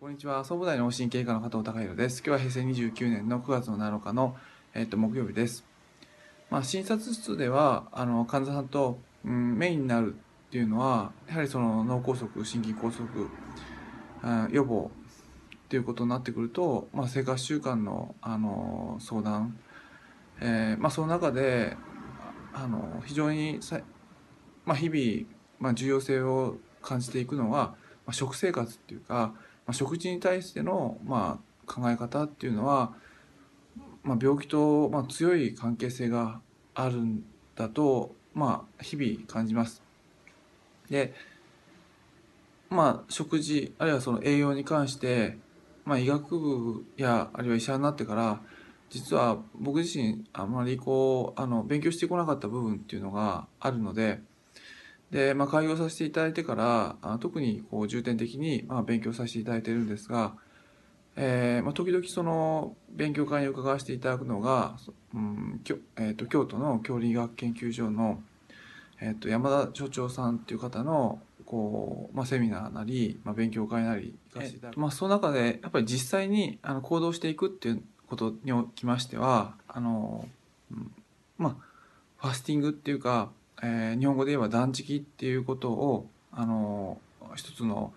こんにちは。総務大の神経科の加藤隆弘です。今日は平成29年の9月の7日の、えっと、木曜日です。まあ、診察室では、あの、患者さんと、うん、メインになるっていうのは、やはりその脳梗塞、心筋梗塞、あ予防っていうことになってくると、まあ、生活習慣の、あの、相談、えー、まあ、その中で、あの、非常にさ、まあ、日々、まあ、重要性を感じていくのは、まあ、食生活っていうか、まあ、食事に対しての、まあ、考え方っていうのは、まあ、病気と、まあ、強い関係性があるんだと、まあ、日々感じます。で、まあ、食事あるいはその栄養に関して、まあ、医学部やあるいは医者になってから実は僕自身あまりこうあの勉強してこなかった部分っていうのがあるのでで、まあ、開業させていただいてからあ特にこう重点的に、まあ、勉強させていただいているんですが、えーまあ、時々その勉強会に伺わせていただくのが、うんきょえーと、京都の教理学研究所の、えーと、山田所長さんっていう方のこう、まあ、セミナーなり、まあ、勉強会なり行かせていただく、まあ、その中でやっぱり実際にあの行動していくっていうことにおきましてはあの、うん、まあファスティングっていうかえー、日本語で言えば断食っていうことをあの一つの、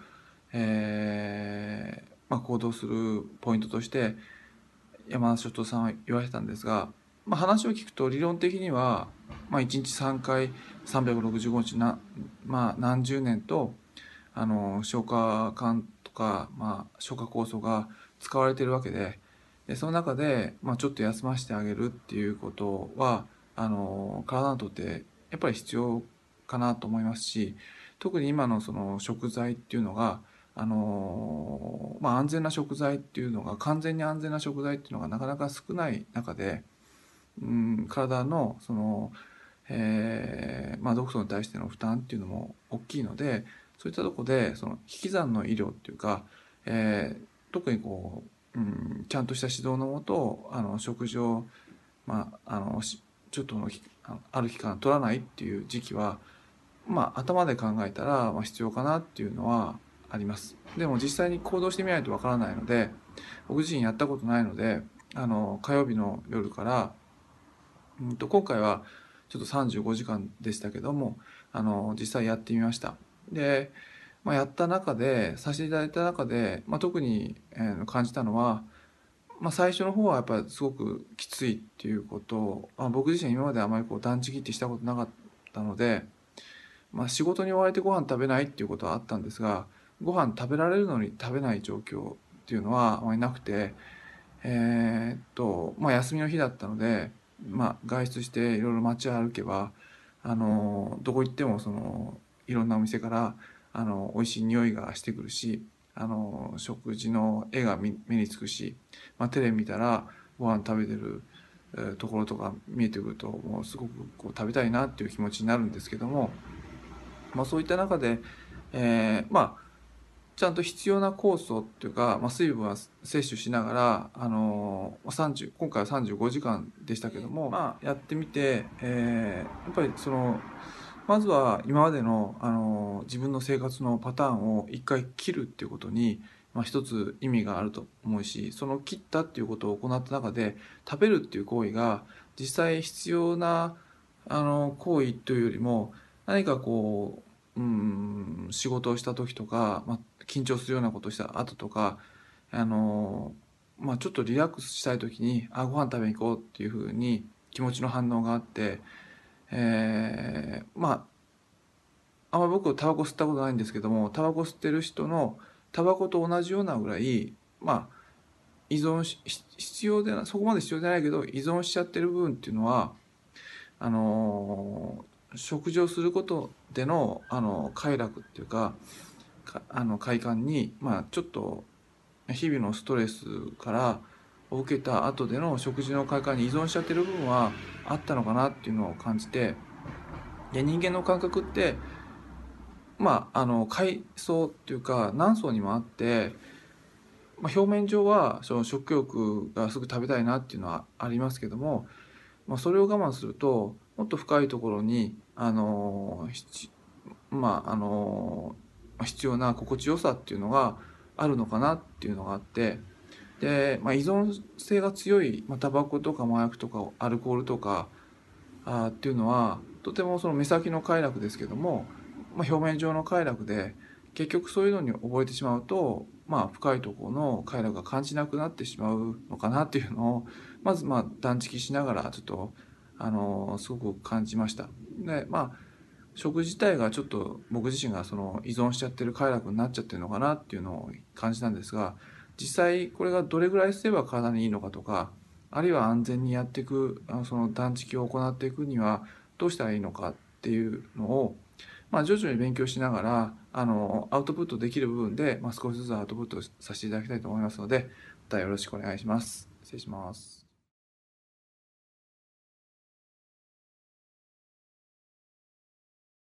えーまあ、行動するポイントとして山田所長さんは言われたんですが、まあ、話を聞くと理論的には、まあ、1日3回365日な、まあ、何十年とあの消化管とか、まあ、消化酵素が使われているわけででその中で、まあ、ちょっと休ませてあげるっていうことはあの体にとってやっぱり必要かなと思いますし特に今のその食材っていうのがあのまあ、安全な食材っていうのが完全に安全な食材っていうのがなかなか少ない中で、うん、体のその、えーまあ、毒素に対しての負担っていうのも大きいのでそういったとこでその引き算の医療っていうか、えー、特にこう、うん、ちゃんとした指導のもとあの食事を、まあ、あのちょっとある期間取らないっていう時期はまあ頭で考えたらま必要かなっていうのはあります。でも実際に行動してみないとわからないので僕自身やったことないのであの火曜日の夜から、うんと、今回はちょっと35時間でしたけどもあの実際やってみました。で、まあ、やった中でさせていただいた中で、まあ、特に、えー、感じたのはまあ、最初の方はやっぱりすごくきついっていうことを、まあ、僕自身今まであまりこう断食ってしたことなかったので、まあ、仕事に追われてご飯食べないっていうことはあったんですがご飯食べられるのに食べない状況っていうのはあまりなくてえー、っとまあ休みの日だったので、まあ、外出していろいろ街を歩けばあのどこ行ってもそのいろんなお店からあの美味しい匂いがしてくるしあの食事の絵が目につくし、まあ、テレビ見たらご飯食べてる、えー、ところとか見えてくるともうすごくこう食べたいなっていう気持ちになるんですけども、まあ、そういった中で、えー、まあちゃんと必要な酵素っていうか、まあ、水分は摂取しながら、あの30今回は35時間でしたけども、まあ、やってみて、えー、やっぱりそのまずは今までのあの自分の生活のパターンを一回切るっていうことに、まあ、一つ意味があると思うしその切ったっていうことを行った中で食べるっていう行為が実際必要なあの行為というよりも何かこううん仕事をした時とか、まあ、緊張するようなことをした後とかあの、まあ、ちょっとリラックスしたい時にあご飯食べに行こうっていうふうに気持ちの反応があってえー、まああんまり僕タバコ吸ったことないんですけどもタバコ吸ってる人のタバコと同じようなぐらいまあ依存し必要でなそこまで必要じゃないけど依存しちゃってる部分っていうのはあの食事をすることでのあの快楽っていうかあの快感に、まあ、ちょっと日々のストレスからを受けた後での食事の快感に依存しちゃってる部分はあったのかなっていうのを感じてで人間の感覚ってまああの階層っていうか何層にもあって、まあ、表面上はその食欲がすぐ食べたいなっていうのはありますけども、まあ、それを我慢するともっと深いところにあのまああの必要な心地よさっていうのがあるのかなっていうのがあってで、まあ、依存性が強い、まあ、タバコとか麻薬とかアルコールとかあっていうのはとてもその目先の快楽ですけども、まあ、表面上の快楽で結局そういうのに覚えてしまうと、まあ、深いところの快楽が感じなくなってしまうのかなっていうのをまずまあ断食しながらちょっとあのすごく感じました。でまあ食自体がちょっと僕自身がその依存しちゃってる快楽になっちゃってるのかなっていうのを感じたんですが実際これがどれぐらいすれば体にいいのかとかあるいは安全にやっていくその断食を行っていくにはどうしたらいいのかっていうのを、まあ、徐々に勉強しながらあのアウトプットできる部分で、まあ、少しずつアウトプットさせていただきたいと思いますのでまたよろしくお願いします。失礼します。